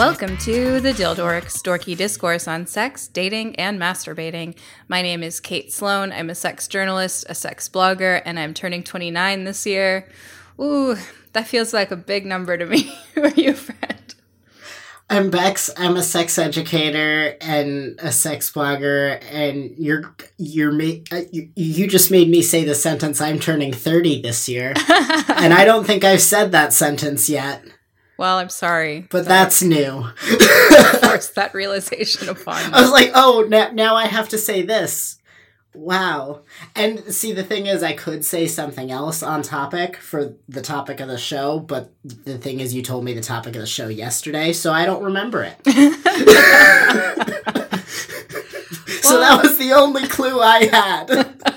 Welcome to the Dildorks, dorky discourse on sex, dating, and masturbating. My name is Kate Sloan. I'm a sex journalist, a sex blogger, and I'm turning 29 this year. Ooh, that feels like a big number to me. Who are you, friend? I'm Bex. I'm a sex educator and a sex blogger, and you're you're ma- uh, you, you just made me say the sentence. I'm turning thirty this year, and I don't think I've said that sentence yet. Well, I'm sorry, but that's new. Force that realization upon me. I was like, oh, now now I have to say this. Wow. And see, the thing is, I could say something else on topic for the topic of the show, but the thing is, you told me the topic of the show yesterday, so I don't remember it. so that was the only clue I had.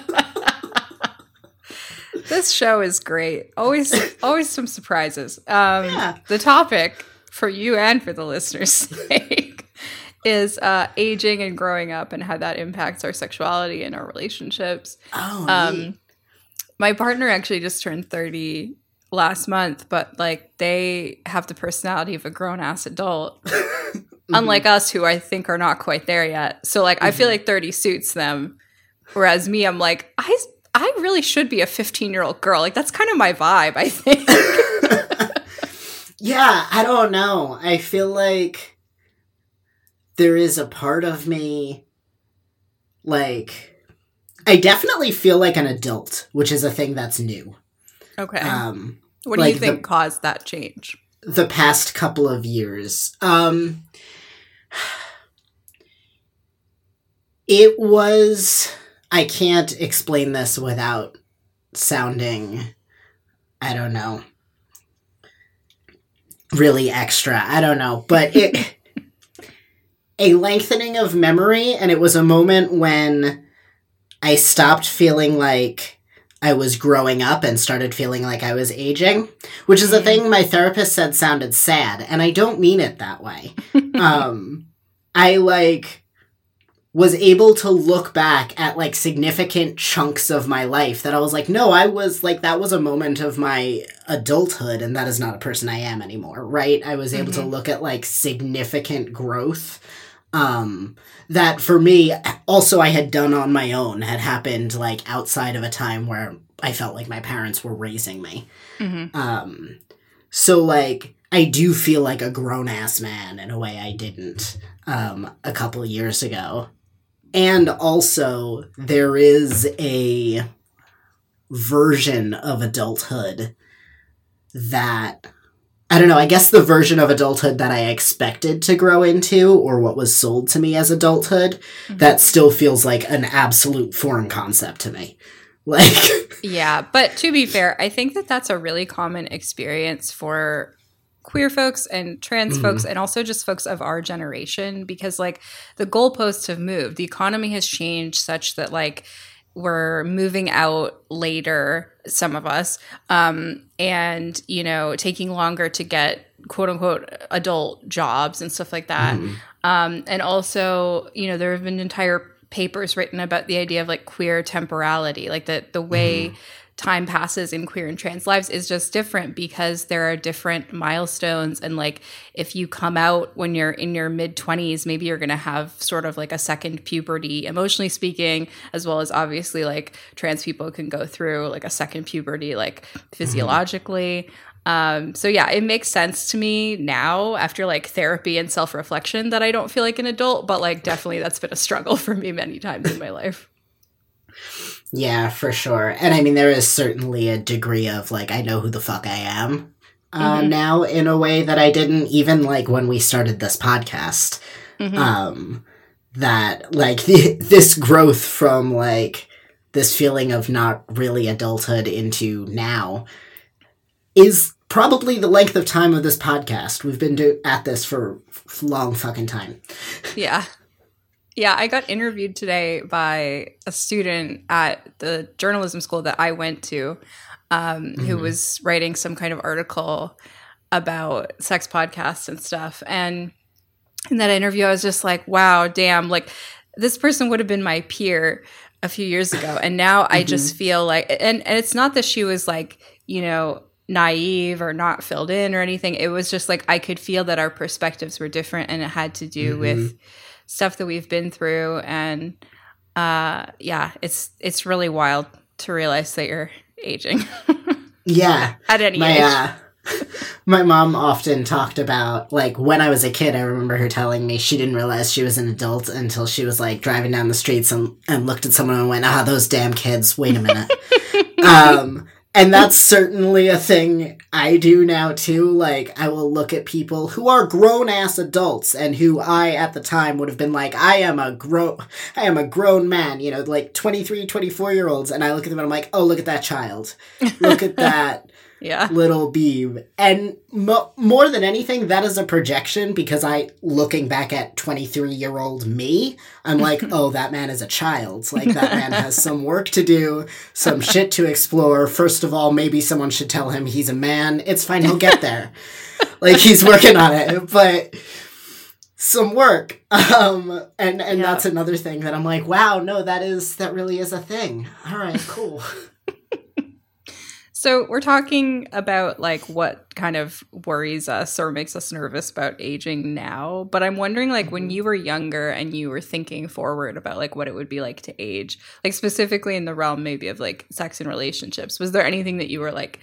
This show is great. Always, always some surprises. Um, yeah. The topic for you and for the listeners' sake is uh, aging and growing up and how that impacts our sexuality and our relationships. Oh, um, my partner actually just turned 30 last month, but like they have the personality of a grown ass adult, mm-hmm. unlike us who I think are not quite there yet. So like mm-hmm. I feel mm-hmm. like 30 suits them, whereas me, I'm like I really should be a 15 year old girl. Like that's kind of my vibe. I think. yeah, I don't know. I feel like there is a part of me like I definitely feel like an adult, which is a thing that's new. Okay. Um what do like you think the, caused that change? The past couple of years. Um it was I can't explain this without sounding I don't know really extra. I don't know, but it a lengthening of memory, and it was a moment when I stopped feeling like I was growing up and started feeling like I was aging, which is a mm. thing my therapist said sounded sad, and I don't mean it that way. um, I like was able to look back at like significant chunks of my life that I was like, no, I was like, that was a moment of my adulthood, and that is not a person I am anymore, right? I was able mm-hmm. to look at like significant growth um that for me also I had done on my own had happened like outside of a time where I felt like my parents were raising me. Mm-hmm. Um so like I do feel like a grown ass man in a way I didn't um a couple years ago. And also there is a version of adulthood that I don't know, I guess the version of adulthood that I expected to grow into or what was sold to me as adulthood, mm-hmm. that still feels like an absolute foreign concept to me. Like Yeah, but to be fair, I think that that's a really common experience for queer folks and trans mm-hmm. folks and also just folks of our generation because like the goalposts have moved. The economy has changed such that like we're moving out later some of us um, and you know taking longer to get quote unquote adult jobs and stuff like that mm. um, and also you know there have been entire papers written about the idea of like queer temporality like the the way mm time passes in queer and trans lives is just different because there are different milestones and like if you come out when you're in your mid 20s maybe you're going to have sort of like a second puberty emotionally speaking as well as obviously like trans people can go through like a second puberty like physiologically um, so yeah, it makes sense to me now after like therapy and self reflection that I don't feel like an adult, but like definitely that's been a struggle for me many times in my life. Yeah, for sure. And I mean, there is certainly a degree of like, I know who the fuck I am uh, mm-hmm. now in a way that I didn't even like when we started this podcast. Mm-hmm. Um, that like the, this growth from like this feeling of not really adulthood into now is probably the length of time of this podcast. We've been do- at this for long fucking time. Yeah. Yeah, I got interviewed today by a student at the journalism school that I went to, um, mm-hmm. who was writing some kind of article about sex podcasts and stuff. And in that interview, I was just like, wow, damn, like this person would have been my peer a few years ago. And now mm-hmm. I just feel like, and, and it's not that she was like, you know, naive or not filled in or anything. It was just like I could feel that our perspectives were different and it had to do mm-hmm. with stuff that we've been through and uh yeah, it's it's really wild to realize that you're aging. yeah. At any my, age. Uh, my mom often talked about like when I was a kid, I remember her telling me she didn't realize she was an adult until she was like driving down the streets and, and looked at someone and went, ah, those damn kids, wait a minute. um, and that's certainly a thing I do now too. Like, I will look at people who are grown ass adults and who I at the time would have been like, I am a grown, I am a grown man, you know, like 23, 24 year olds. And I look at them and I'm like, oh, look at that child. Look at that yeah. little beeb. And mo- more than anything, that is a projection because I, looking back at 23 year old me, I'm like, oh, that man is a child. Like, that man has some work to do, some shit to explore. First of all, maybe someone should tell him he's a man. It's fine, he'll get there. like, he's working on it. But some work um and and yeah. that's another thing that i'm like wow no that is that really is a thing all right cool So we're talking about like what kind of worries us or makes us nervous about aging now, but I'm wondering like when mm-hmm. you were younger and you were thinking forward about like what it would be like to age, like specifically in the realm maybe of like sex and relationships, was there anything that you were like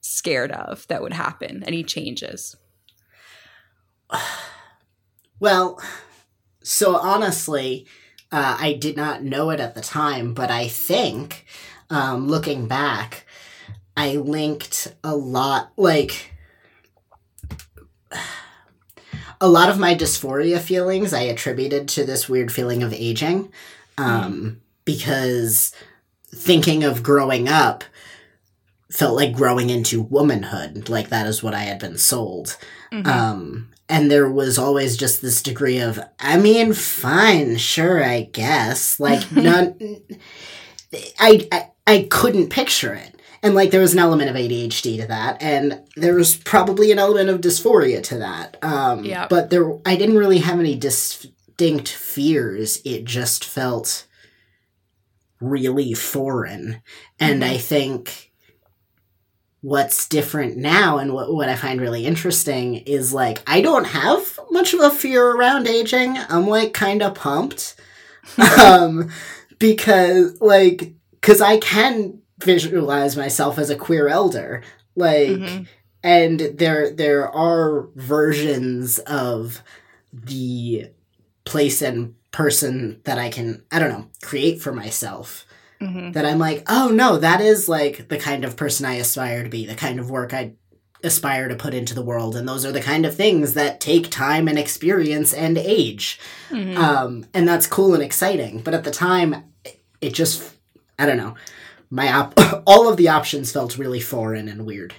scared of that would happen? Any changes? Well, so honestly, uh, I did not know it at the time, but I think um, looking back, I linked a lot, like, a lot of my dysphoria feelings I attributed to this weird feeling of aging. Um, mm. Because thinking of growing up felt like growing into womanhood. Like, that is what I had been sold. Mm-hmm. Um, and there was always just this degree of, I mean, fine, sure, I guess. Like, none. I, I I couldn't picture it and like there was an element of ADHD to that, and there was probably an element of dysphoria to that. Um, yeah. But there, I didn't really have any distinct fears. It just felt really foreign, and mm-hmm. I think what's different now and what, what I find really interesting is like I don't have much of a fear around aging. I'm like kind of pumped. um because like cuz I can visualize myself as a queer elder like mm-hmm. and there there are versions of the place and person that I can I don't know create for myself mm-hmm. that I'm like oh no that is like the kind of person I aspire to be the kind of work I aspire to put into the world and those are the kind of things that take time and experience and age mm-hmm. um, and that's cool and exciting but at the time it just I don't know my app all of the options felt really foreign and weird.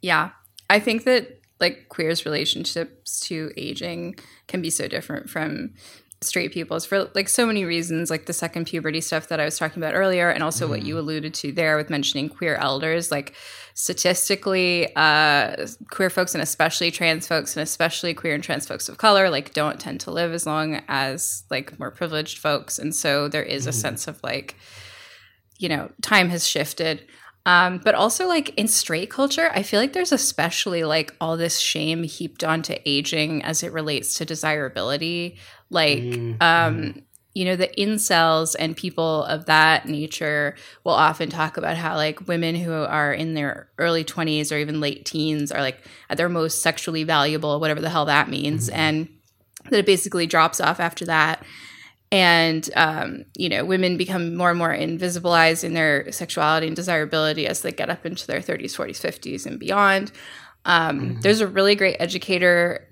Yeah. I think that like queers relationships to aging can be so different from straight people's for like so many reasons like the second puberty stuff that i was talking about earlier and also mm. what you mm. alluded to there with mentioning queer elders like statistically uh queer folks and especially trans folks and especially queer and trans folks of color like don't tend to live as long as like more privileged folks and so there is mm. a sense of like you know, time has shifted. Um, but also like in straight culture, I feel like there's especially like all this shame heaped onto aging as it relates to desirability. Like, mm-hmm. um, you know, the incels and people of that nature will often talk about how like women who are in their early 20s or even late teens are like at their most sexually valuable, whatever the hell that means. Mm-hmm. And that it basically drops off after that and um, you know women become more and more invisibilized in their sexuality and desirability as they get up into their 30s 40s 50s and beyond um, mm-hmm. there's a really great educator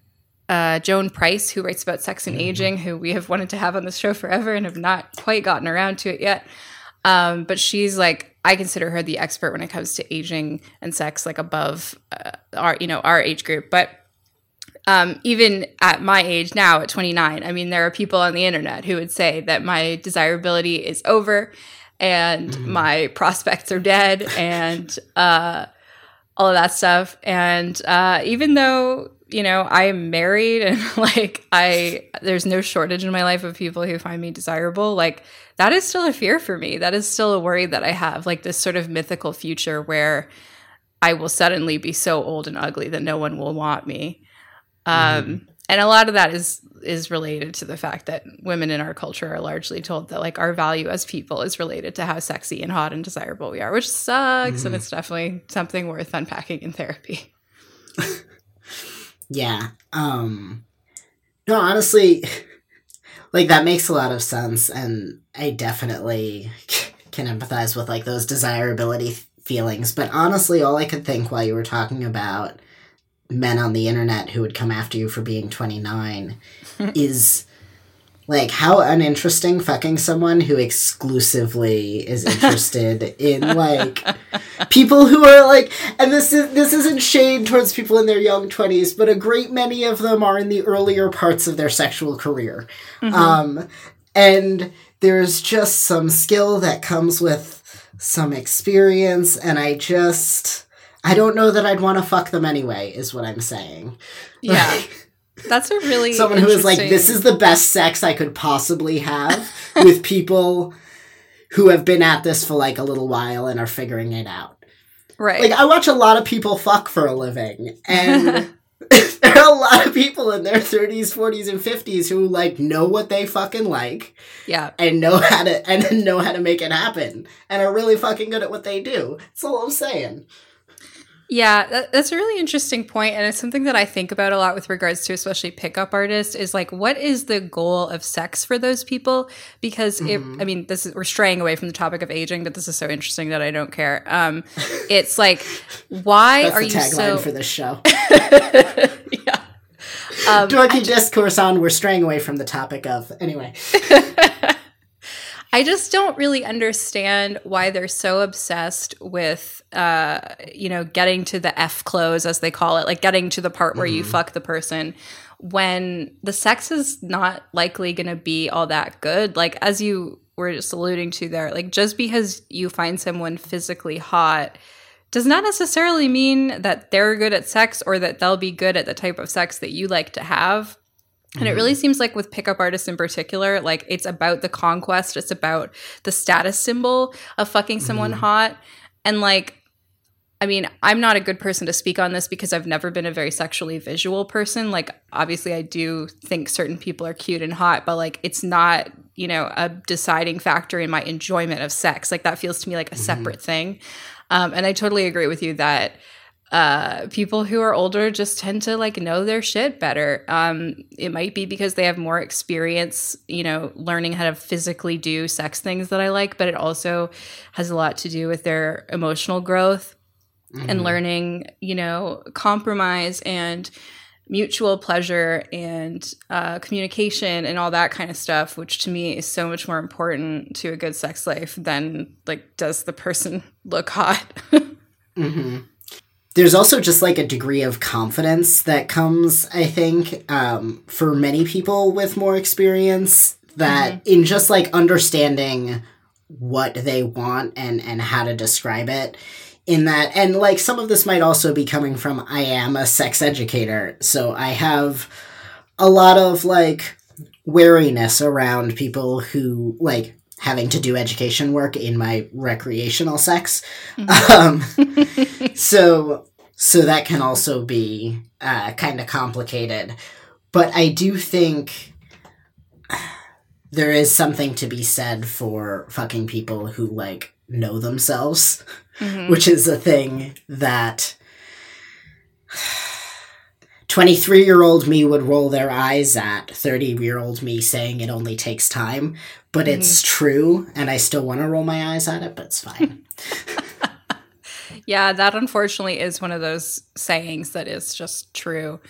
uh, joan price who writes about sex and mm-hmm. aging who we have wanted to have on this show forever and have not quite gotten around to it yet um, but she's like i consider her the expert when it comes to aging and sex like above uh, our you know our age group but um, even at my age now, at 29, I mean, there are people on the internet who would say that my desirability is over and mm. my prospects are dead and uh, all of that stuff. And uh, even though, you know, I am married and like I, there's no shortage in my life of people who find me desirable, like that is still a fear for me. That is still a worry that I have, like this sort of mythical future where I will suddenly be so old and ugly that no one will want me. Um, mm. And a lot of that is is related to the fact that women in our culture are largely told that like our value as people is related to how sexy and hot and desirable we are, which sucks, mm. and it's definitely something worth unpacking in therapy. yeah. Um no, honestly, like that makes a lot of sense and I definitely can empathize with like those desirability feelings, but honestly all I could think while you were talking about men on the internet who would come after you for being 29 is like how uninteresting fucking someone who exclusively is interested in like people who are like and this is this isn't shade towards people in their young 20s but a great many of them are in the earlier parts of their sexual career mm-hmm. um and there's just some skill that comes with some experience and i just i don't know that i'd want to fuck them anyway is what i'm saying yeah like, that's a really someone who is like, this is the best sex I could possibly have with people who have been at this for like a little while and are figuring it out. Right. Like I watch a lot of people fuck for a living, and there are a lot of people in their thirties, forties, and fifties who like know what they fucking like. Yeah. And know how to and know how to make it happen, and are really fucking good at what they do. That's all I'm saying. Yeah, that, that's a really interesting point, and it's something that I think about a lot with regards to especially pickup artists. Is like, what is the goal of sex for those people? Because mm-hmm. it, I mean, this is we're straying away from the topic of aging, but this is so interesting that I don't care. Um, it's like, why are you so for this show? yeah. Um, Dorky discourse on we're straying away from the topic of anyway. I just don't really understand why they're so obsessed with, uh, you know, getting to the F close, as they call it, like getting to the part where mm-hmm. you fuck the person when the sex is not likely going to be all that good. Like, as you were just alluding to there, like, just because you find someone physically hot does not necessarily mean that they're good at sex or that they'll be good at the type of sex that you like to have. And it really mm-hmm. seems like with pickup artists in particular, like it's about the conquest, it's about the status symbol of fucking someone mm. hot. And like, I mean, I'm not a good person to speak on this because I've never been a very sexually visual person. Like, obviously, I do think certain people are cute and hot, but like, it's not, you know, a deciding factor in my enjoyment of sex. Like, that feels to me like a mm-hmm. separate thing. Um, and I totally agree with you that uh, people who are older just tend to like know their shit better. Um, it might be because they have more experience, you know, learning how to physically do sex things that I like, but it also has a lot to do with their emotional growth mm-hmm. and learning, you know, compromise and mutual pleasure and uh, communication and all that kind of stuff, which to me is so much more important to a good sex life than like, does the person look hot? mm-hmm there's also just like a degree of confidence that comes, I think, um, for many people with more experience that mm-hmm. in just like understanding what they want and and how to describe it in that and like some of this might also be coming from I am a sex educator so I have a lot of like wariness around people who like having to do education work in my recreational sex. Mm-hmm. Um, so so that can also be uh, kind of complicated. But I do think there is something to be said for fucking people who like know themselves, mm-hmm. which is a thing that 23 year old me would roll their eyes at 30 year old me saying it only takes time, but mm-hmm. it's true, and I still want to roll my eyes at it, but it's fine. yeah, that unfortunately is one of those sayings that is just true.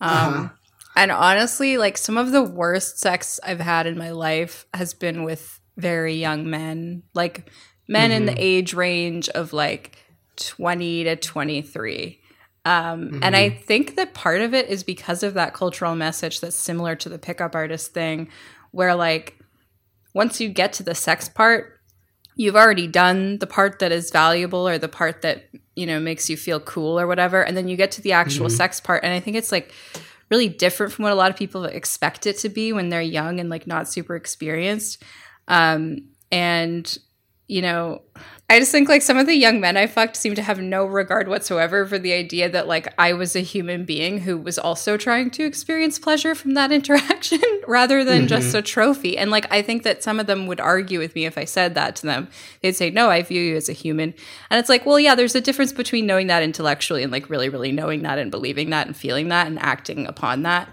Um, uh-huh. And honestly, like some of the worst sex I've had in my life has been with very young men, like men mm-hmm. in the mm-hmm. age range of like 20 to 23. Um, mm-hmm. And I think that part of it is because of that cultural message that's similar to the pickup artist thing, where like once you get to the sex part, you've already done the part that is valuable or the part that you know makes you feel cool or whatever and then you get to the actual mm-hmm. sex part and i think it's like really different from what a lot of people expect it to be when they're young and like not super experienced um, and you know, I just think like some of the young men I fucked seem to have no regard whatsoever for the idea that like I was a human being who was also trying to experience pleasure from that interaction rather than mm-hmm. just a trophy. And like I think that some of them would argue with me if I said that to them. They'd say, "No, I view you as a human." And it's like, "Well, yeah, there's a difference between knowing that intellectually and like really really knowing that and believing that and feeling that and acting upon that."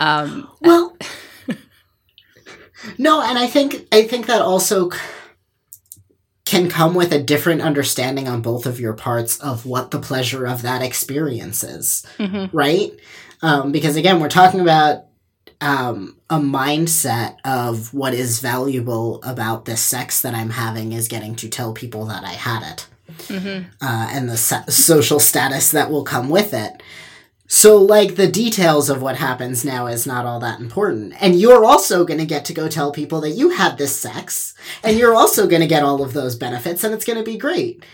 Um well, No, and I think I think that also can come with a different understanding on both of your parts of what the pleasure of that experience is, mm-hmm. right? Um, because again, we're talking about um, a mindset of what is valuable about this sex that I'm having is getting to tell people that I had it. Mm-hmm. Uh, and the social status that will come with it. So, like, the details of what happens now is not all that important. And you're also going to get to go tell people that you had this sex, and you're also going to get all of those benefits, and it's going to be great.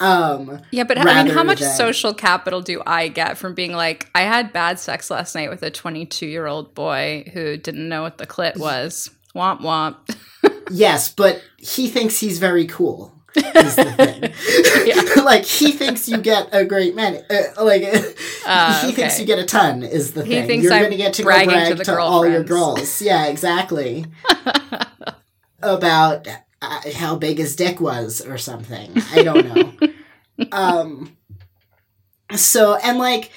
Um, yeah, but I mean, how much than... social capital do I get from being like, I had bad sex last night with a 22 year old boy who didn't know what the clit was? Womp womp. yes, but he thinks he's very cool is the thing. like he thinks you get a great many. Uh, like uh, he okay. thinks you get a ton is the he thing. You're going to get to go brag to, to all your girls. Yeah, exactly. About uh, how big his dick was or something. I don't know. um. So and like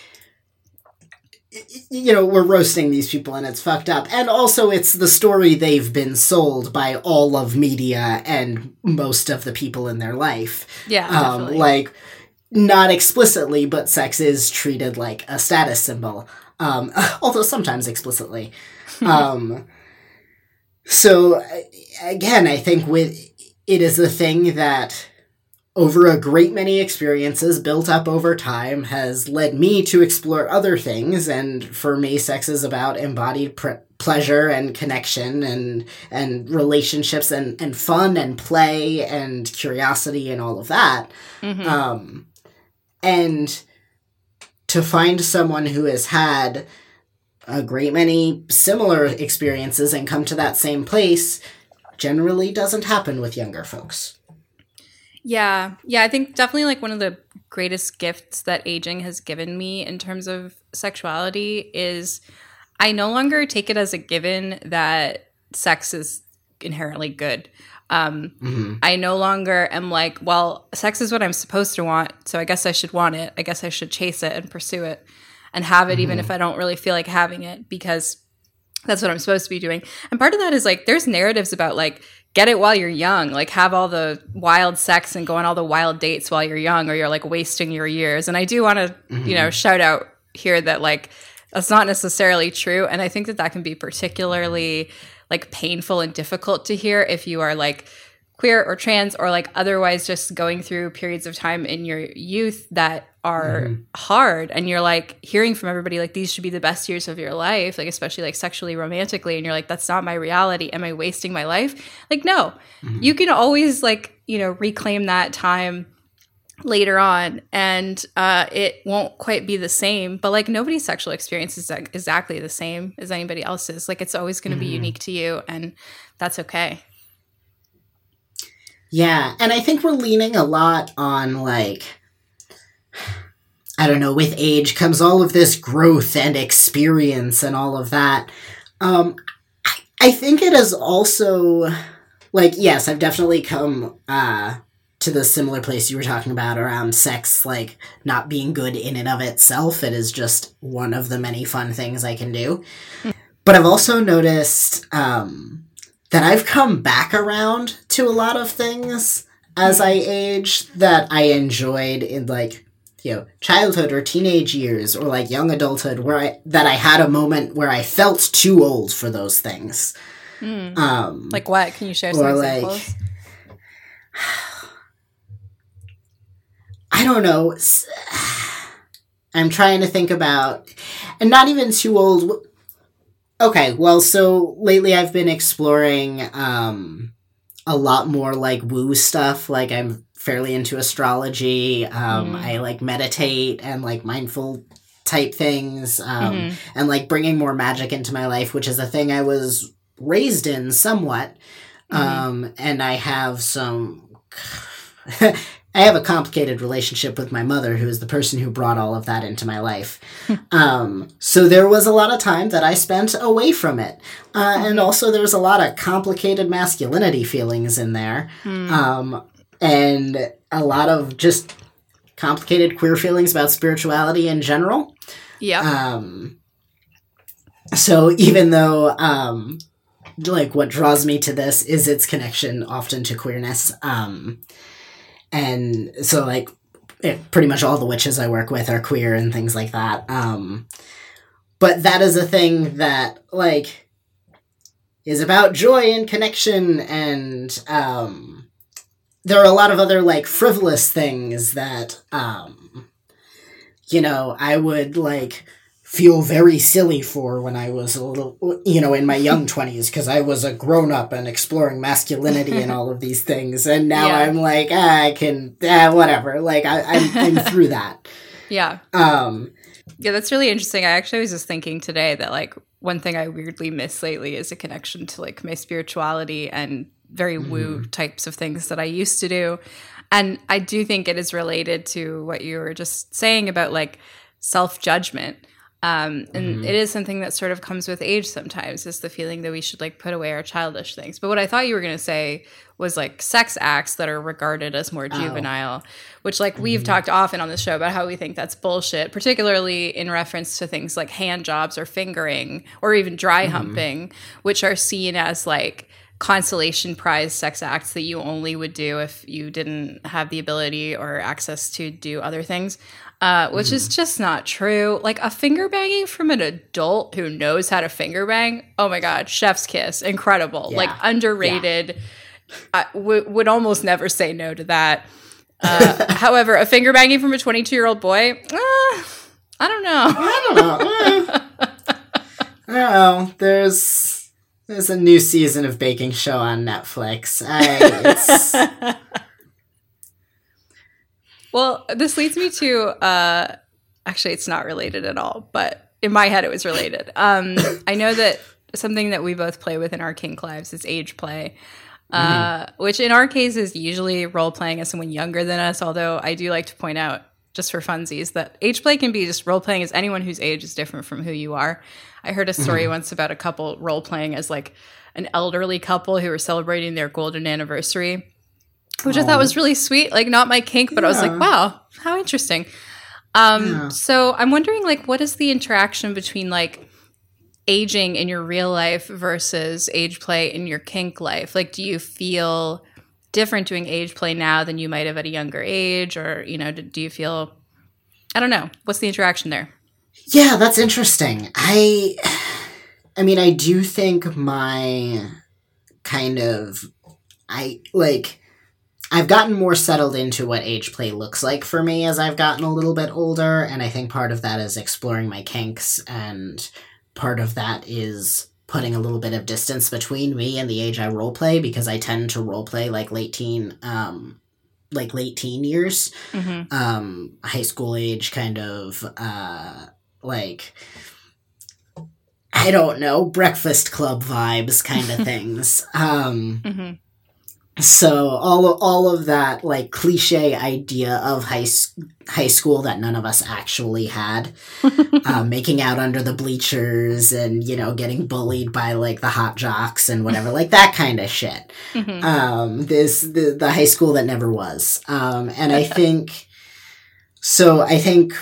you know, we're roasting these people and it's fucked up. And also, it's the story they've been sold by all of media and most of the people in their life. Yeah. Um, like, not explicitly, but sex is treated like a status symbol. Um, although sometimes explicitly. um, so, again, I think with it is a thing that over a great many experiences built up over time has led me to explore other things. And for me sex is about embodied pre- pleasure and connection and and relationships and and fun and play and curiosity and all of that. Mm-hmm. um and to find someone who has had a great many similar experiences and come to that same place generally doesn't happen with younger folks yeah. Yeah. I think definitely like one of the greatest gifts that aging has given me in terms of sexuality is I no longer take it as a given that sex is inherently good. Um, mm-hmm. I no longer am like, well, sex is what I'm supposed to want, so I guess I should want it. I guess I should chase it and pursue it and have it, mm-hmm. even if I don't really feel like having it, because that's what I'm supposed to be doing. And part of that is like, there's narratives about like get it while you're young. Like have all the wild sex and go on all the wild dates while you're young, or you're like wasting your years. And I do want to, mm-hmm. you know, mm-hmm. shout out here that like that's not necessarily true. And I think that that can be particularly like painful and difficult to hear if you are like queer or trans or like otherwise just going through periods of time in your youth that are mm-hmm. hard. And you're like hearing from everybody like these should be the best years of your life like especially like sexually romantically. And you're like that's not my reality. Am i wasting my life? Like no. Mm-hmm. you can always like you know reclaim that time later on. And uh it won't quite be the same. But like nobody's sexual experience is exactly the same as anybody else's. Like it's always going to mm-hmm. be unique to you and that's okay yeah, and I think we're leaning a lot on like I don't know, with age comes all of this growth and experience and all of that. Um I, I think it is also like yes, I've definitely come uh to the similar place you were talking about around sex like not being good in and of itself. It is just one of the many fun things I can do. But I've also noticed um that I've come back around to a lot of things as I age that I enjoyed in like you know childhood or teenage years or like young adulthood where I that I had a moment where I felt too old for those things. Mm. Um, like what? Can you share some examples? Like, I don't know. I'm trying to think about, and not even too old. Okay, well, so lately I've been exploring um, a lot more like woo stuff. Like I'm fairly into astrology. Um, mm. I like meditate and like mindful type things, um, mm-hmm. and like bringing more magic into my life, which is a thing I was raised in somewhat. Mm-hmm. Um, and I have some I have a complicated relationship with my mother, who is the person who brought all of that into my life. um, so there was a lot of time that I spent away from it. Uh, and also, there's a lot of complicated masculinity feelings in there. Um, and a lot of just complicated queer feelings about spirituality in general. Yeah. Um, so even though, um, like what draws me to this is its connection often to queerness. Um, and so like it, pretty much all the witches I work with are queer and things like that. Um, but that is a thing that like is about joy and connection and um, there are a lot of other like frivolous things that um, you know I would like feel very silly for when I was a little, you know, in my young 20s, because I was a grown up and exploring masculinity and all of these things. And now Yeah. I'm like, ah, I can, ah, whatever. Like, I, I'm, I'm through that. yeah. Um, Yeah, that's really interesting. I actually was just thinking today that like one thing I weirdly miss lately is a connection to like my spirituality and very woo types of things that I used to do. And I do think it is related to what you were just saying about like self judgment. Um, and mm-hmm. it is something that sort of comes with age sometimes, is the feeling that we should like put away our childish things. But what I thought you were going to say was like sex acts that are regarded as more oh. juvenile, which like we've mm-hmm. talked often on the show about how we think that's bullshit, particularly in reference to things like hand jobs or fingering or even dry mm-hmm. humping, which are seen as like consolation prize sex acts that you only would do if you didn't have the ability or access to do other things. Uh, which is just not true. Like a finger banging from an adult who knows how to finger bang. Oh my god, chef's kiss, incredible. Like Yeah. underrated. I w- would almost never say no to that. Uh, however, a finger banging from a 22 year old boy, uh, I don't know. I don't know. Eh. I don't know. There's, there's a new season of Baking Show on Netflix. I, it's, Well, this leads me to uh actually it's not related at all, but in my head it was related. Um I know that something that we both play with in our kink lives is age play. Uh, which in our case is usually role playing as someone younger than us, although I do like to point out just for funsies that age play can be just role playing as anyone whose age is different from who you are. I heard a story once about a couple role playing as like an elderly couple who were celebrating their golden anniversary which I thought was really sweet. Like not my kink, but I was like, wow, how interesting. Um, Yeah. so I'm wondering, like, what is the interaction between like aging in your real life versus age play in your kink life? Like, do you feel different doing age play now than you might have at a younger age, or you know, do, do you feel? I don't know. What's the interaction there? Yeah, that's interesting. I I mean, I do think my kind of I like I've gotten more settled into what age play looks like for me as I've gotten a little bit older, and I think part of that is exploring my kinks and part of that is putting a little bit of distance between me and the age I role play because I tend to role play like late teen um like late teen years Mm-hmm. um high school age kind of uh like I don't know, breakfast club vibes kind of things. Um Mm-hmm. So all of, all of that like cliche idea of high high school that none of us actually had, uh, making out under the bleachers and you know getting bullied by like the hot jocks and whatever, like that kind of shit. Mm-hmm. um this the, the high school that never was. Um and i think so i think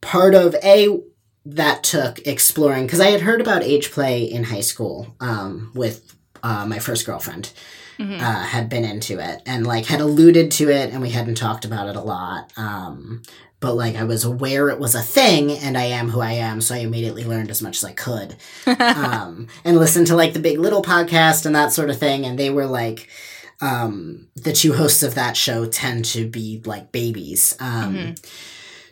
part of a that took exploring because i had heard about age play in high school um with uh, my first girlfriend Mhm. uh, had been into it and like had alluded to it and we hadn't talked about it a lot um but like i was aware it was a thing and i am who i am so i immediately learned as much as i could um, and listen to like the Big Little podcast and that sort of thing. And they were like, um, the two hosts of that show tend to be like babies. Um, Mhm.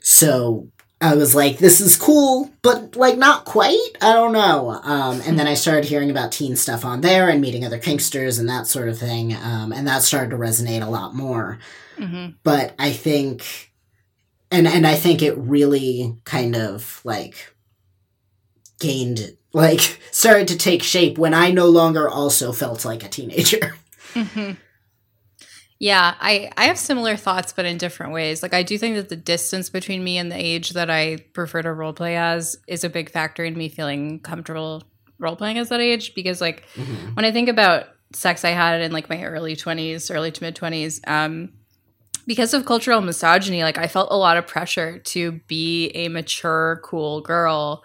So I was like, this is cool, but like not quite. I don't know. Um, and then I started hearing about teen stuff on there and meeting other kinksters and that sort of thing. Um, and that started to resonate a lot more hmm but I think, and and I think it really kind of like gained like started to take shape when I no longer also felt like a teenager. hmm Yeah, I, I have similar thoughts, but in different ways. Like, I do think that the distance between me and the age that I prefer to role play as is a big factor in me feeling comfortable role playing as that age. Because, like, mm-hmm. when I think about sex I had in like my early 20s, early to mid 20s, um, because of cultural misogyny, like, I felt a lot of pressure to be a mature, cool girl.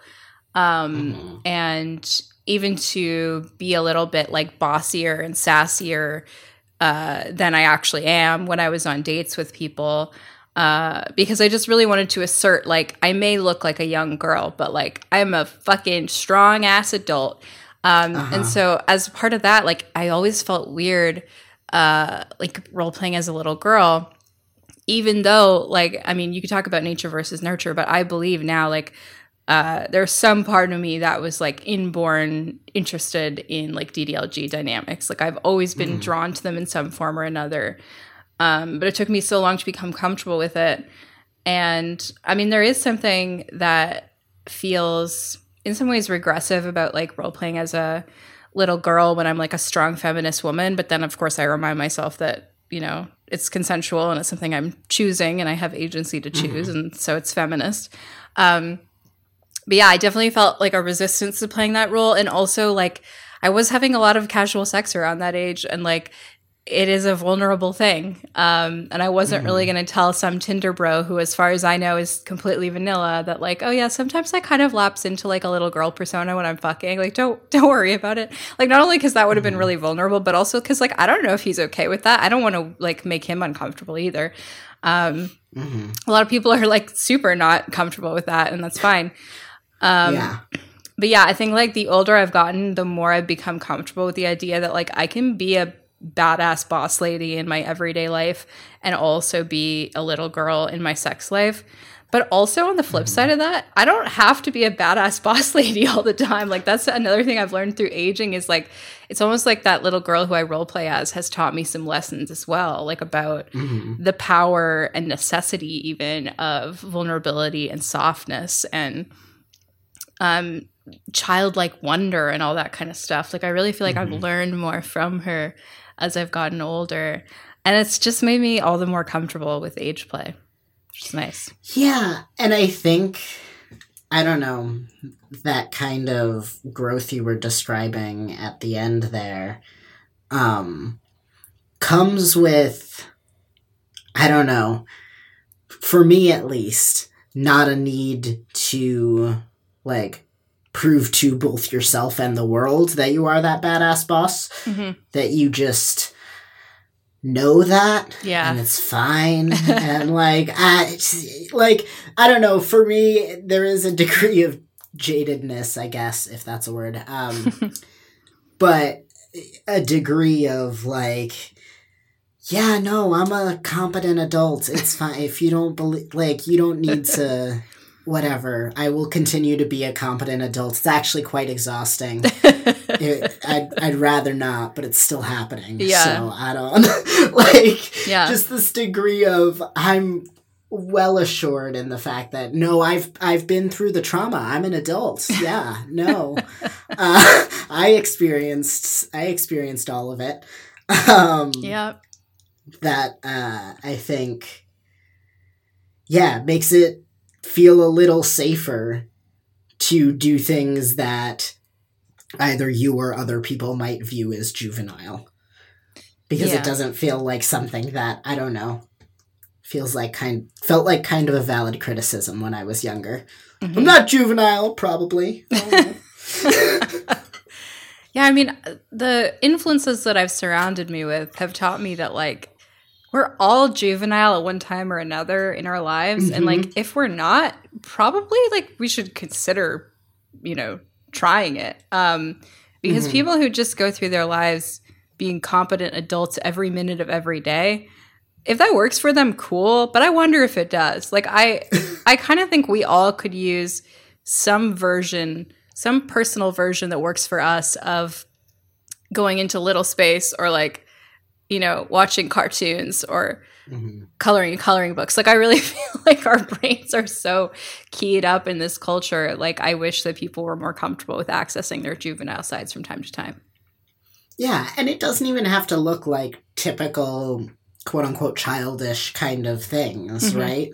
Um, mm-hmm. And even to be a little bit like bossier and sassier uh, than I actually am when I was on dates with people. Uh, because I just really wanted to assert, like, I may look like a young girl, but like, I'm a fucking strong ass adult. Um, uh-huh. And so, as part of that, like, I always felt weird, uh, like, role playing as a little girl, even though, like, I mean, you could talk about nature versus nurture, but I believe now, like, uh, there's some part of me that was like inborn interested in like DDLG dynamics. Like I've always been mm. drawn to them in some form or another. Um, but it took me so long to become comfortable with it. And I mean, there is something that feels in some ways regressive about like role playing as a little girl when I'm like a strong feminist woman. But then, of course, I remind myself that, you know, it's consensual and it's something I'm choosing and I have agency to choose. Mm-hmm. And so it's feminist. Um, but yeah, I definitely felt like a resistance to playing that role. And also, like, I was having a lot of casual sex around that age. And like, it is a vulnerable thing. Um, and I wasn't mm. really going to tell some Tinder bro who, as far as I know, is completely vanilla that like, oh yeah, sometimes I kind of lapse into like a little girl persona when I'm fucking. Like, don't don't worry about it. Like, not only because that would have been mm-hmm. really vulnerable, but also because like I don't know if he's okay with that. I don't want to like make him uncomfortable either. Um, mm-hmm. A lot of people are like super not comfortable with that, and that's fine. Um, yeah. But yeah, I think like the older I've gotten, the more I've become comfortable with the idea that like I can be a badass boss lady in my everyday life and also be a little girl in my sex life. But also on the flip mm-hmm. side of that, I don't have to be a badass boss lady all the time. Like that's another thing I've learned through aging is like it's almost like that little girl who I role play as has taught me some lessons as well, like about mm-hmm. the power and necessity even of vulnerability and softness and um, childlike wonder and all that kind of stuff. Like I really feel like mm-hmm. I've learned more from her as I've gotten older. And it's just made me all the more comfortable with age play, which is nice. Yeah. And I think, I don't know, that kind of growth you were describing at the end there um, comes with, I don't know, for me at least, not a need to like prove to both yourself and the world that you are that badass boss. Mm-hmm. That you just know that yeah. and it's fine. And like i like i don't know. For me there is a degree of jadedness i guess if that's a word. Um but a degree of like yeah no i'm a competent adult. It's fine. If you don't believe like you don't need to whatever. I will continue to be a competent adult. It's actually quite exhausting. it, I'd, I'd rather not, but it's still happening. Yeah. So I don't like yeah. just this degree of I'm well assured in the fact that no, I've I've been through the trauma. I'm an adult. Yeah, no, uh, I experienced I experienced all of it. Um, yeah. That uh, I think, yeah, makes it feel a little safer to do things that either you or other people might view as juvenile. Because yeah. it doesn't feel like something that, I don't know, feels like kind felt like kind of a valid criticism when I was younger. Mm-hmm. I'm not juvenile, probably. yeah, I mean, the influences that I've surrounded me with have taught me that like we're all juvenile at one time or another in our lives mm-hmm. and like mm-hmm. if we're not probably like we should consider you know trying it um because mm-hmm. people who just go through their lives being competent adults every minute of every day if that works for them cool but i wonder if it does like i i kind of think we all could use some version some personal version that works for us of going into little space or like you know, watching cartoons or mm-hmm. coloring coloring books. Like I really feel like our brains are so keyed up in this culture. Like I wish that people were more comfortable with accessing their juvenile sides from time to time. Yeah, and it doesn't even have to look like typical quote unquote childish kind of things, Mhm. right?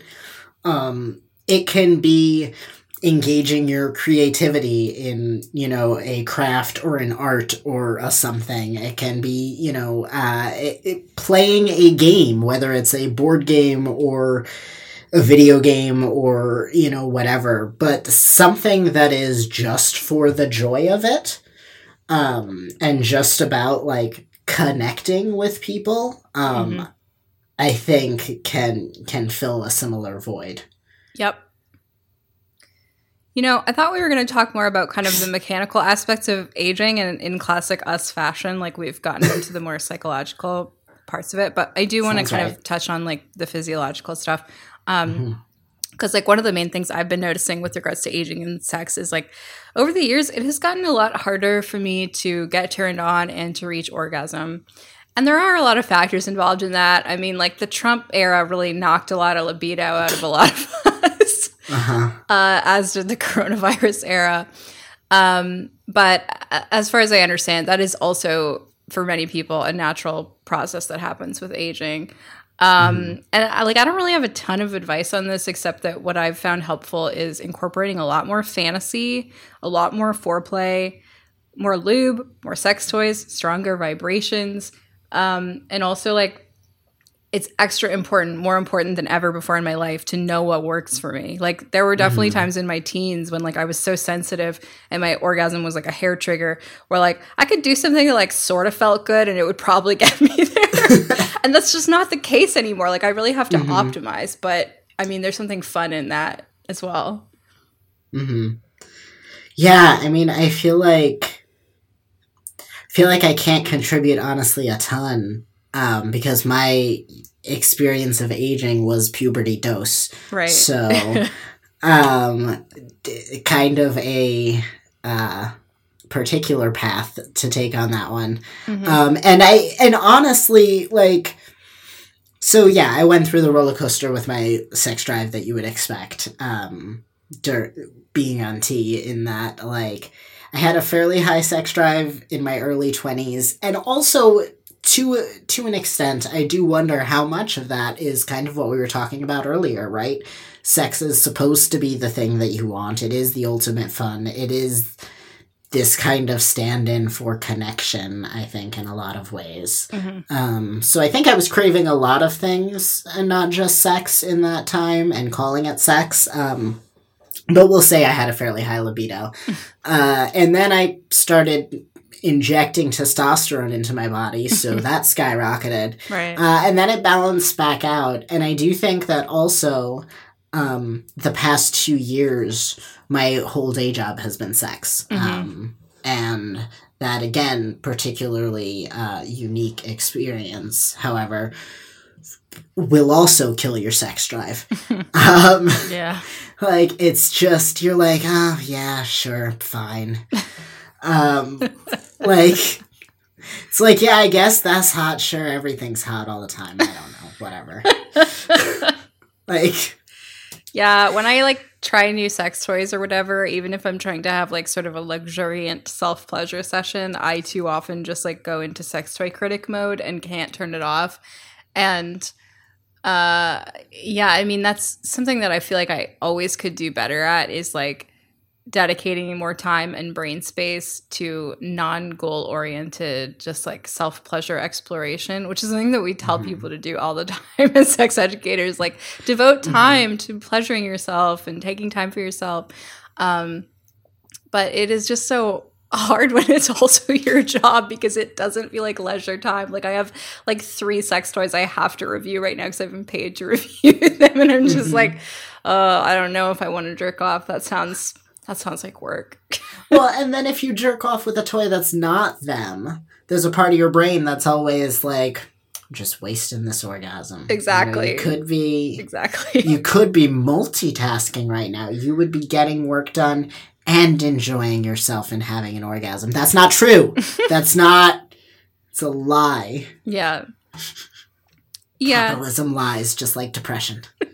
Um, it can be engaging your creativity in you know a craft or an art or a something it can be you know uh, it, it- playing a game whether it's a board game or a video game or you know whatever but something that is just for the joy of it um and just about like connecting with people um Mhm. i think can can fill a similar void Yep. You know, I thought we were going to talk more about kind of the mechanical aspects of aging and in classic us fashion, like we've gotten into the more psychological parts of it. But I do want to kind right. of touch on like the physiological stuff. Um, Mhm. because like one of the main things I've been noticing with regards to aging and sex is like over the years it has gotten a lot harder for me to get turned on and to reach orgasm. And there are a lot of factors involved in that. I mean, like the Trump era really knocked a lot of libido out of a lot of us, uh-huh uh, as did the coronavirus era. Um, but as far as I understand, that is also for many people a natural process that happens with aging. Um, and I, like I don't really have a ton of advice on this, except that what I've found helpful is incorporating a lot more fantasy, a lot more foreplay, more lube, more sex toys, stronger vibrations, um, and also like it's extra important, more important than ever before in my life to know what works for me. Like there were definitely times in my teens when like I was so sensitive and my orgasm was like a hair trigger where like I could do something that like sort of felt good and it would probably get me there. and that's just not the case anymore. Like I really have to Mhm. optimize, but I mean there's something fun in that as well. hmm Yeah, I mean, I feel like feel like I can't contribute honestly a ton um, because my experience of aging was puberty dose. Right. So, um, d- kind of a uh, particular path to take on that one. Mhm. Um, and I and honestly, like, so yeah, I went through the roller coaster with my sex drive that you would expect. Um, dur- being on T in that, like, I had a fairly high sex drive in my early twenties, and also to to an extent, I do wonder how much of that is kind of what we were talking about earlier, right? Sex is supposed to be the thing that you want. It is the ultimate fun. It is this kind of stand-in for connection i think in a lot of ways Mhm. um, so i think i was craving a lot of things and not just sex in that time and calling it sex um, but we'll say i had a fairly high libido uh, and then i started injecting testosterone into my body so that skyrocketed Right. uh, and then it balanced back out. And I do think that also um, the past two years, my whole day job has been sex. Mhm. Um, and that, again, particularly uh, unique experience, however, will also kill your sex drive. um, yeah. like, it's just, you're like, oh, yeah, sure, fine. Um, like, it's like, yeah, I guess that's hot. Sure, everything's hot all the time. I don't know, whatever. like, Yeah, when I like try new sex toys or whatever, even if I'm trying to have like sort of a luxuriant self pleasure session, I too often just like go into sex toy critic mode and can't turn it off. And uh yeah, I mean that's something that I feel like I always could do better at is like dedicating more time and brain space to non-goal oriented just like self-pleasure exploration which is something that we tell Mhm. people to do all the time as sex educators like devote time to pleasuring yourself and taking time for yourself um, but it is just so hard when it's also your job because it doesn't feel like leisure time like i have like three sex toys i have to review right now because i've been paid to review them and i'm just Mhm. like uh, i don't know if i want to jerk off that sounds that sounds like work well, and then if you jerk off with a toy that's not them, there's a part of your brain that's always like, just wasting this orgasm. You know, Exactly. you could be exactly you could be multitasking right now. You would be getting work done and enjoying yourself and having an orgasm. That's not true. That's not. It's a lie. yeah yeah Capitalism lies just like depression.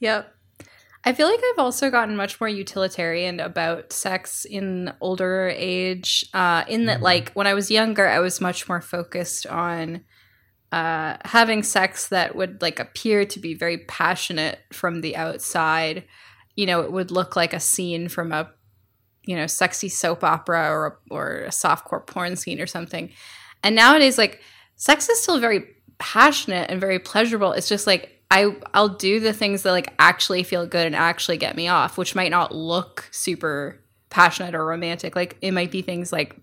Yep. I feel like I've also gotten much more utilitarian about sex in older age. Uh, in that, Mhm. like when I was younger, I was much more focused on uh, having sex that would like appear to be very passionate from the outside, you know, it would look like a scene from a you know sexy soap opera or or a softcore porn scene or something. And nowadays, like sex is still very passionate and very pleasurable. It's just like I I'll do the things that like actually feel good and actually get me off, which might not look super passionate or romantic. Like it might be things like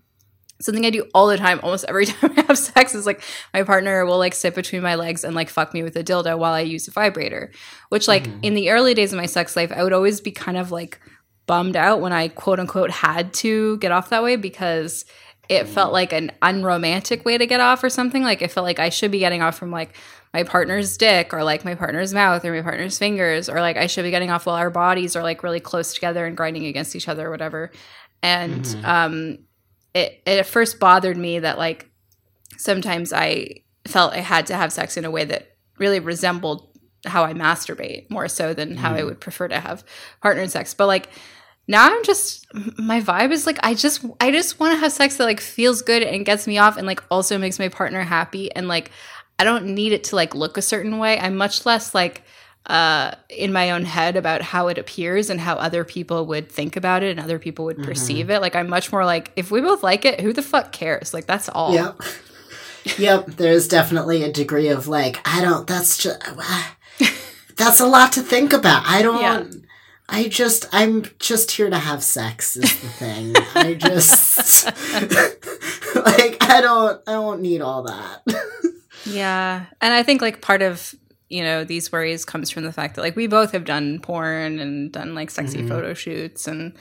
something I do all the time, almost every time I have sex is like my partner will like sit between my legs and like fuck me with a dildo while I use a vibrator. Which like mm-hmm. in the early days of my sex life, I would always be kind of like bummed out when I quote unquote had to get off that way because it felt mm. like an unromantic way to get off or something. Like it felt like I should be getting off from like my partner's dick or like my partner's mouth or my partner's fingers or like I should be getting off while our bodies are like really close together and grinding against each other or whatever. And mm-hmm. um it it at first bothered me that like sometimes I felt I had to have sex in a way that really resembled how I masturbate more so than how mm. I would prefer to have partnered sex. But like now I'm just my vibe is like I just I just want to have sex that like feels good and gets me off and like also makes my partner happy and like I don't need it to like look a certain way. I'm much less like uh in my own head about how it appears and how other people would think about it and other people would mm-hmm. perceive it. Like I'm much more like if we both like it, who the fuck cares? Like that's all. Yep. yep, there's definitely a degree of like I don't that's just that's a lot to think about. I don't yeah. I just I'm just here to have sex is the thing. I just like I don't I don't need all that. yeah. And I think like part of you know these worries comes from the fact that like we both have done porn and done like sexy mm-hmm. photo shoots and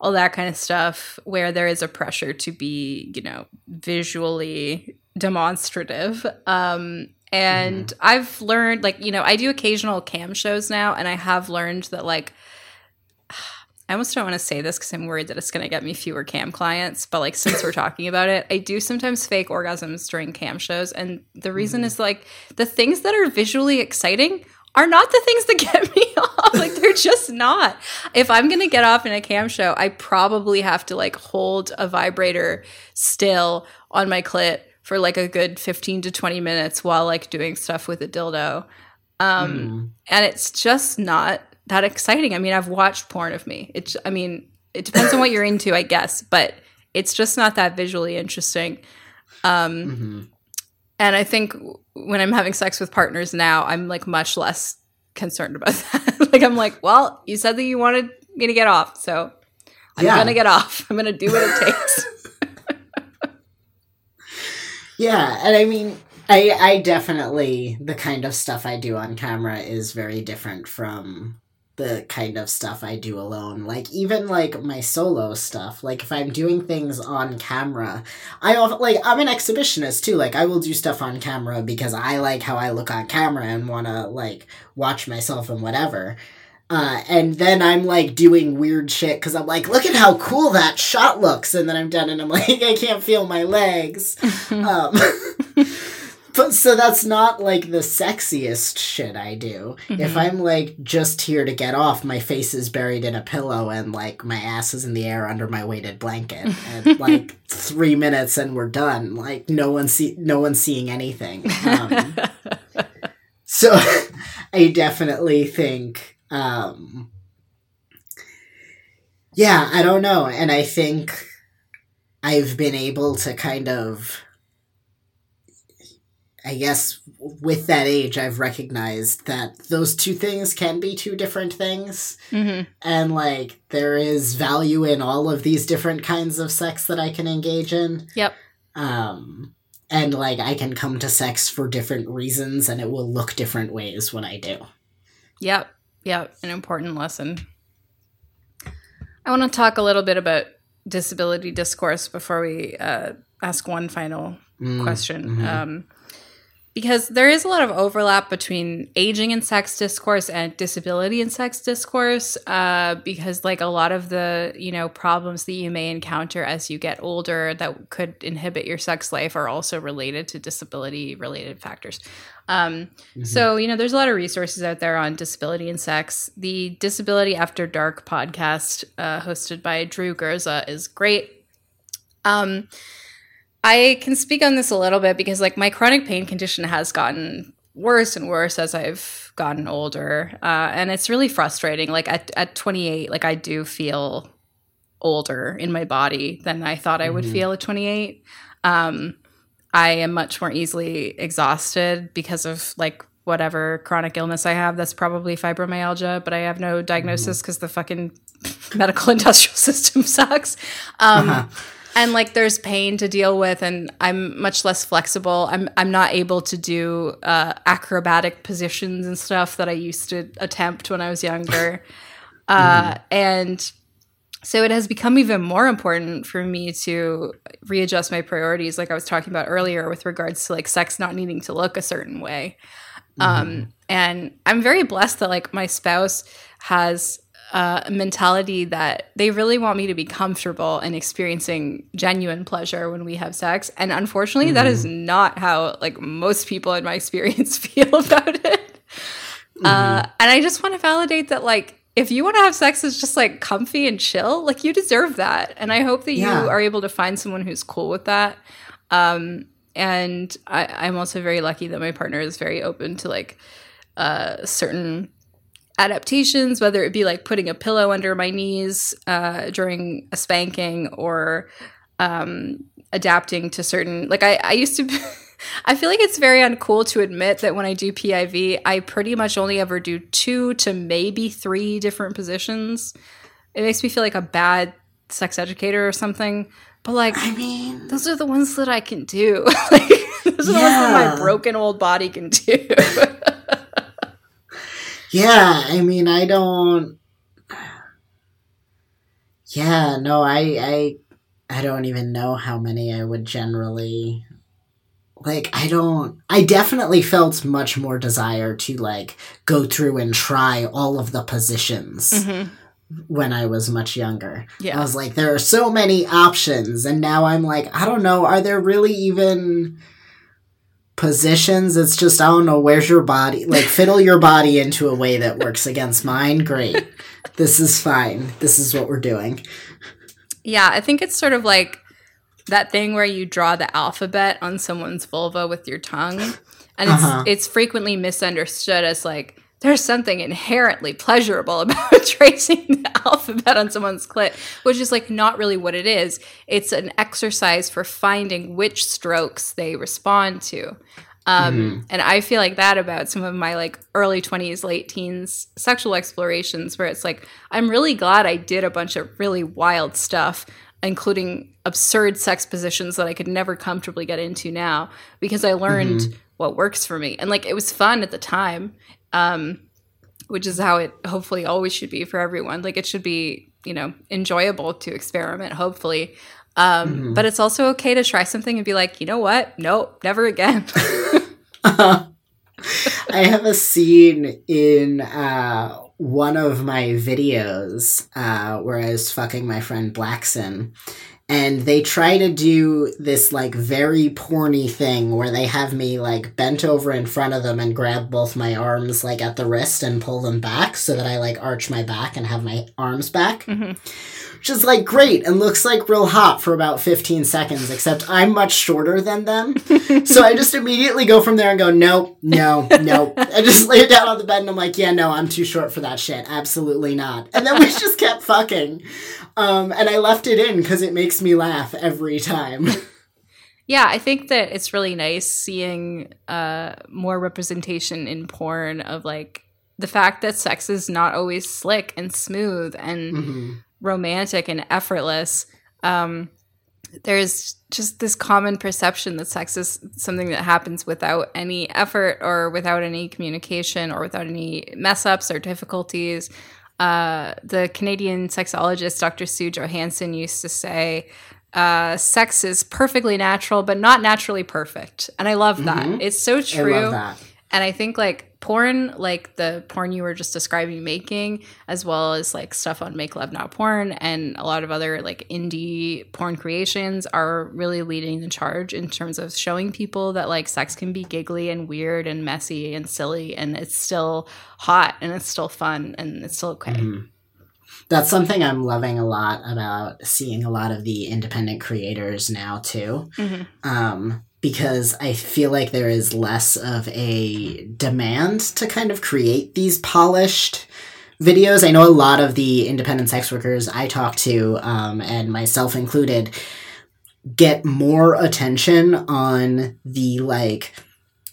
all that kind of stuff where there is a pressure to be you know visually demonstrative um and mm-hmm. i've learned like you know i do occasional cam shows now and i have learned that like I almost don't want to say this because I'm worried that it's going to get me fewer cam clients. But like, since we're talking about it, I do sometimes fake orgasms during cam shows, and the reason mm. is like the things that are visually exciting are not the things that get me off. Like they're just not. If I'm going to get off in a cam show, I probably have to like hold a vibrator still on my clit for like a good 15 to 20 minutes while like doing stuff with a dildo. Um, mm. and it's just not that exciting. I mean, I've watched porn of me. It's I mean, it depends on what you're into, I guess, but it's just not that visually interesting. Um mm-hmm. and I think when I'm having sex with partners now, I'm like much less concerned about that. like I'm like, well, you said that you wanted me to get off, so I'm yeah. gonna get off. I'm gonna do what it takes. yeah, and I mean, I I definitely the kind of stuff I do on camera is very different from the kind of stuff I do alone. Like even like my solo stuff. Like if I'm doing things on camera, I often, like I'm an exhibitionist too. Like I will do stuff on camera because I like how I look on camera and want to like watch myself and whatever. Uh, and then I'm like doing weird shit because I'm like, look at how cool that shot looks, and then I'm done and I'm like, I can't feel my legs. um, but so that's not like the sexiest shit I do. Mm-hmm. If I'm like just here to get off, my face is buried in a pillow and like my ass is in the air under my weighted blanket, and like three minutes and we're done. Like no one see no one's seeing anything. Um, so I definitely think. Um, yeah, I don't know, and I think I've been able to kind of I guess with that age, I've recognized that those two things can be two different things. Mm-hmm. And like, there is value in all of these different kinds of sex that I can engage in. Yep. Um, and like, I can come to sex for different reasons and it will look different ways when I do. Yep. Yep. An important lesson. I want to talk a little bit about disability discourse before we uh, ask one final mm, question. Mm-hmm. Um, because there is a lot of overlap between aging and sex discourse and disability and sex discourse uh, because like a lot of the you know problems that you may encounter as you get older that could inhibit your sex life are also related to disability related factors. Um, mm-hmm. so you know there's a lot of resources out there on disability and sex. The disability after dark podcast uh, hosted by drew gurza is great. Um, I can speak on this a little bit because like my chronic pain condition has gotten worse and worse as I've gotten older. Uh, and it's really frustrating. Like at, at 28, like I do feel older in my body than I thought I would Mhm. feel at 28. Um, I am much more easily exhausted because of like whatever chronic illness I have. That's probably fibromyalgia, but I have no diagnosis because the fucking medical industrial system sucks. Um, Uh-huh. And like there's pain to deal with and i'm much less flexible. I'm i'm not able to do uh, acrobatic positions and stuff that i used to attempt when i was younger. Uh, and so it has become even more important for me to readjust my priorities like i was talking about earlier with regards to like sex not needing to look a certain way. Um, and i'm very blessed that like my spouse has uh, a mentality that they really want me to be comfortable and experiencing genuine pleasure when we have sex. And unfortunately that is not how like most people in my experience feel about it. Uh, and i just want to validate that like if you want to have sex that's just like comfy and chill like you deserve that. And i hope that Yeah. you are able to find someone who's cool with that. Um, and I, i'm also very lucky that my partner is very open to like uh, certain adaptations, whether it be like putting a pillow under my knees uh, during a spanking or um, adapting to certain. Like I, I used to. Be, I feel like it's very uncool to admit that when I do PIV, I pretty much only ever do two to maybe three different positions. It makes me feel like a bad sex educator or something. But like, I mean, those are the ones that I can do. like, those are the ones that my broken old body can do. yeah, I mean, I don't. Yeah, no, I, I, I don't even know how many I would generally. Like, I don't. I definitely felt much more desire to, like, go through and try all of the positions Mhm. when I was much younger. Yeah. I was like, there are so many options, and now I'm like, I don't know, are there really even positions? It's just, I don't know, where's your body? Like, fiddle your body into a way that works against mine? Great. This is fine. This is what we're doing. Yeah, I think it's sort of like that thing where you draw the alphabet on someone's vulva with your tongue. And it's Uh-huh. it's frequently misunderstood as like there's something inherently pleasurable about tracing the alphabet on someone's clit, which is like not really what it is. It's an exercise for finding which strokes they respond to. Um, And I feel like that about some of my like early 20s, late teens sexual explorations, where it's like, I'm really glad I did a bunch of really wild stuff, including absurd sex positions that I could never comfortably get into now, because I learned what works for me. And like, it was fun at the time, um, which is how it hopefully always should be for everyone. Like, it should be, you know, enjoyable to experiment, hopefully. Um, But it's also okay to try something and be like, you know what? Nope, never again. I have a scene in uh, one of my videos uh, where I was fucking my friend Blackson, and they try to do this like very porny thing where they have me like bent over in front of them and grab both my arms like at the wrist and pull them back so that I like arch my back and have my arms back. Mhm. Which is like great and looks like real hot for about 15 seconds, except I'm much shorter than them. so I just immediately go from there and go, nope, no, nope. I just lay down on the bed and I'm like, yeah, no, I'm too short for that shit. Absolutely not. And then we just kept fucking. Um, and I left it in because it makes me laugh every time. Yeah, I think that it's really nice seeing uh, more representation in porn of like the fact that sex is not always slick and smooth and Mhm. Romantic and effortless. Um, there's just this common perception that sex is something that happens without any effort or without any communication or without any mess ups or difficulties. Uh, the Canadian sexologist Dr. Sue Johanson used to say, uh, sex is perfectly natural, but not naturally perfect. And I love that. Mhm. It's so I true. love that. And I think like porn, like the porn you were just describing making, as well as like stuff on Make Love Not Porn and a lot of other like indie porn creations are really leading the charge in terms of showing people that like sex can be giggly and weird and messy and silly and it's still hot and it's still fun and it's still okay. Mhm. That's something I'm loving a lot about seeing a lot of the independent creators now too. Mhm. Um, because I feel like there is less of a demand to kind of create these polished videos. I know a lot of the independent sex workers I talk to, um, and myself included, get more attention on the like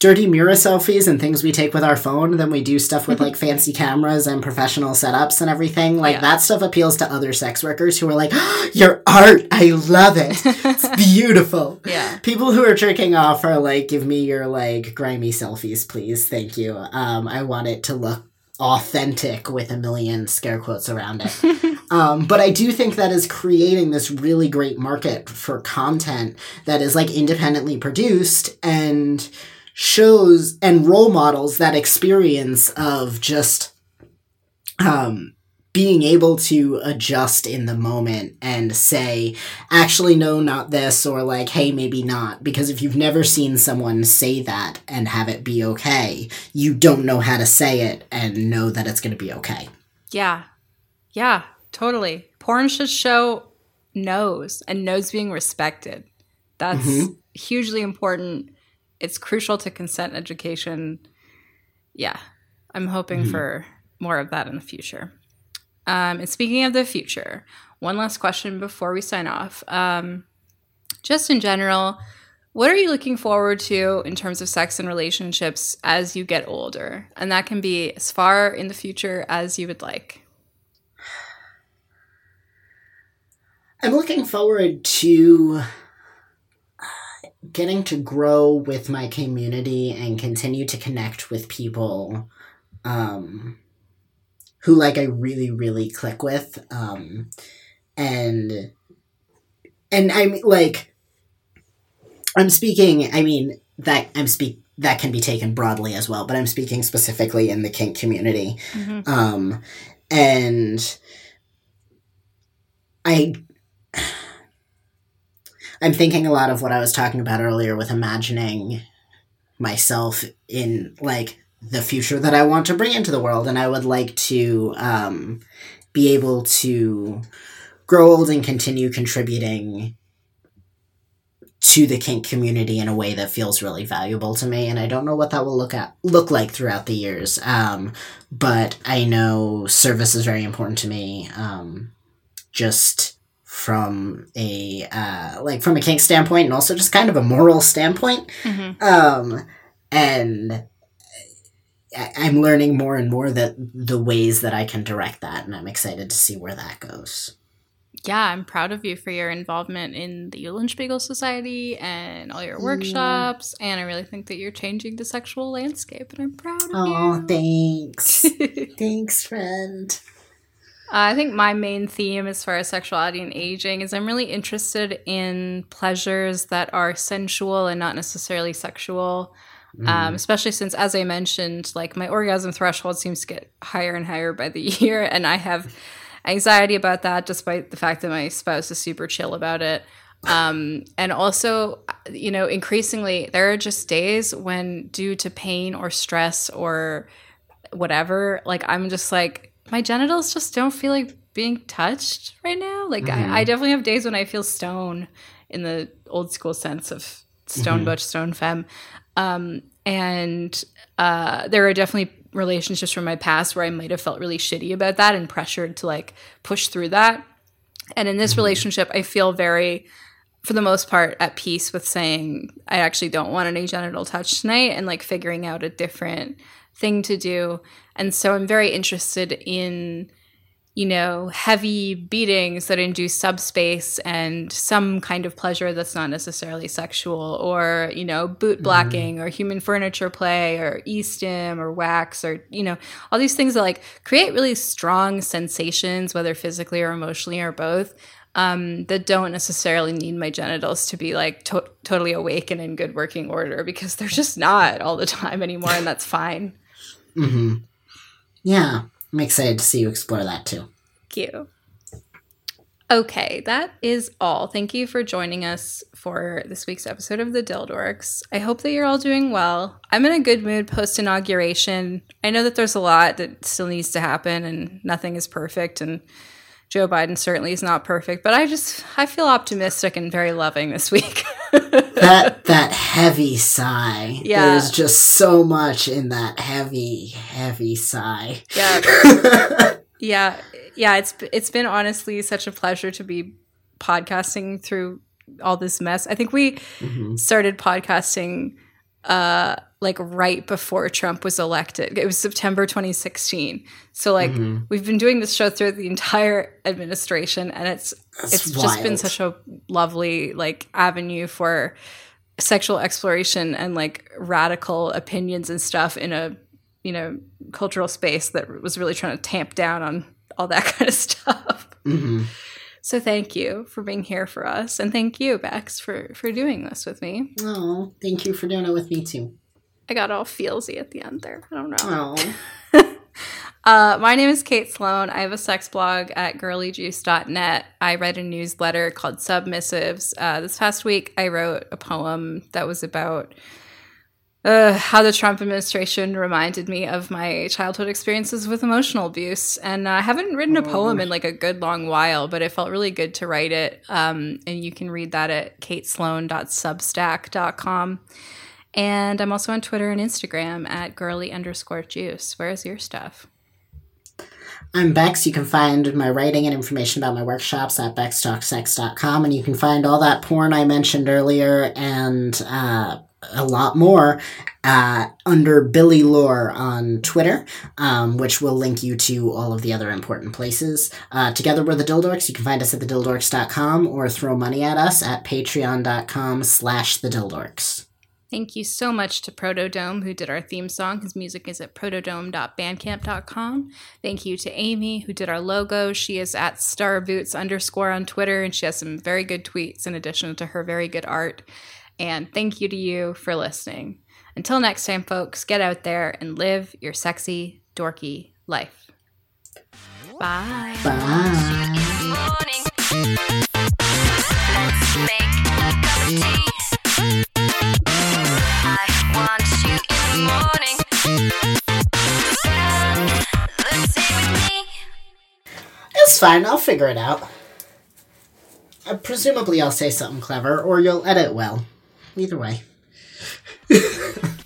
dirty mirror selfies and things we take with our phone than we do stuff with like fancy cameras and professional setups and everything. Like Yeah. that stuff appeals to other sex workers who are like, "Your art, I love it. It's beautiful." yeah. People who are jerking off are like, "Give me your like grimy selfies, please. Thank you. Um, I want it to look authentic with a million scare quotes around it." Um, but I do think that is creating this really great market for content that is like independently produced and shows and role models that experience of just um, being able to adjust in the moment and say, actually, no, not this, or like, hey, maybe not. Because if you've never seen someone say that and have it be okay, you don't know how to say it and know that it's going to be okay. Yeah. Yeah, totally. Porn should show no's and no's being respected. That's Mhm. hugely important. It's crucial to consent education. Yeah, I'm hoping Mhm. for more of that in the future. Um, and speaking of the future, one last question before we sign off. Um, just in general, what are you looking forward to in terms of sex and relationships as you get older? And that can be as far in the future as you would like. I'm looking forward to getting to grow with my community and continue to connect with people um, who like I really really click with um, and and I'm like I'm speaking I mean that I'm speak that can be taken broadly as well but I'm speaking specifically in the kink community Mhm. um, and I I'm thinking a lot of what I was talking about earlier with imagining myself in like the future that I want to bring into the world, and I would like to um, be able to grow old and continue contributing to the kink community in a way that feels really valuable to me. And I don't know what that will look at look like throughout the years. Um, but I know service is very important to me. Um, just from a uh, like from a kink standpoint and also just kind of a moral standpoint Mhm. um, and I- I'm learning more and more that the ways that I can direct that, and I'm excited to see where that goes. Yeah, I'm proud of you for your involvement in the Eulenspiegel Society and all your Yeah. workshops. And I really think that you're changing the sexual landscape, and I'm proud of Oh, you. Oh, thanks, thanks, friend. I think my main theme as far as sexuality and aging is I'm really interested in pleasures that are sensual and not necessarily sexual. Mm. Um, especially since, as I mentioned, like my orgasm threshold seems to get higher and higher by the year, and I have anxiety about that, despite the fact that my spouse is super chill about it. Um, and also, you know, increasingly, there are just days when, due to pain or stress or whatever, like I'm just like, my genitals just don't feel like being touched right now. Like, Mhm. I, I definitely have days when I feel stone in the old school sense of stone Mhm. butch, stone femme. Um, and uh, there are definitely relationships from my past where I might have felt really shitty about that and pressured to like push through that. And in this Mhm. relationship, I feel very, for the most part, at peace with saying I actually don't want any genital touch tonight and like figuring out a different thing to do. And so I'm very interested in you know, heavy beatings that induce subspace and some kind of pleasure that's not necessarily sexual, or, you know, boot blacking or human furniture play or e-stim or wax or, you know, all these things that like create really strong sensations, whether physically or emotionally or both. Um, that don't necessarily need my genitals to be like to- totally awake and in good working order because they're just not all the time anymore, and that's fine. Mm-hmm. Yeah, I'm excited to see you explore that too. Thank you. Okay, that is all. Thank you for joining us for this week's episode of the Dildorks. I hope that you're all doing well. I'm in a good mood post inauguration. I know that there's a lot that still needs to happen and nothing is perfect and Joe Biden certainly is not perfect, but I just I feel optimistic and very loving this week. that that heavy sigh. Yeah. There's just so much in that heavy, heavy sigh. Yeah. yeah. Yeah, it's it's been honestly such a pleasure to be podcasting through all this mess. I think we Mhm. started podcasting uh like right before Trump was elected. It was September 2016. So like Mhm. we've been doing this show through the entire administration and it's That's it's just been such a lovely like avenue for sexual exploration and like radical opinions and stuff in a you know cultural space that was really trying to tamp down on all that kind of stuff Mhm. so thank you for being here for us and thank you bex for for doing this with me Oh, thank you for doing it with me too. I got all feelsy at the end there i don't know Oh. Uh, my name is Kate Sloan. I have a sex blog at girlyjuice.net. I write a newsletter called Submissives. Uh, this past week, I wrote a poem that was about uh, how the Trump administration reminded me of my childhood experiences with emotional abuse. And uh, I haven't written a poem in like a good long while, but it felt really good to write it. Um, and you can read that at katesloan.substack.com. And I'm also on Twitter and Instagram at girly underscore juice. Where's your stuff? I'm Bex. You can find my writing and information about my workshops at bextalksex.com, and you can find all that porn I mentioned earlier and uh, a lot more uh, under Billy Lore on Twitter, um, which will link you to all of the other important places. Uh, together we're the Dildorks. You can find us at thedildorks.com or throw money at us at patreon.com slash thedildorks. Thank you so much to Protodome, who did our theme song. His music is at protodome.bandcamp.com. Thank you to Amy, who did our logo. She is at starboots underscore on Twitter, and she has some very good tweets in addition to her very good art. And thank you to you for listening. Until next time, folks, get out there and live your sexy, dorky life. Bye. Bye. morning. It's fine. I'll figure it out. Uh, presumably, I'll say something clever, or you'll edit well. Either way.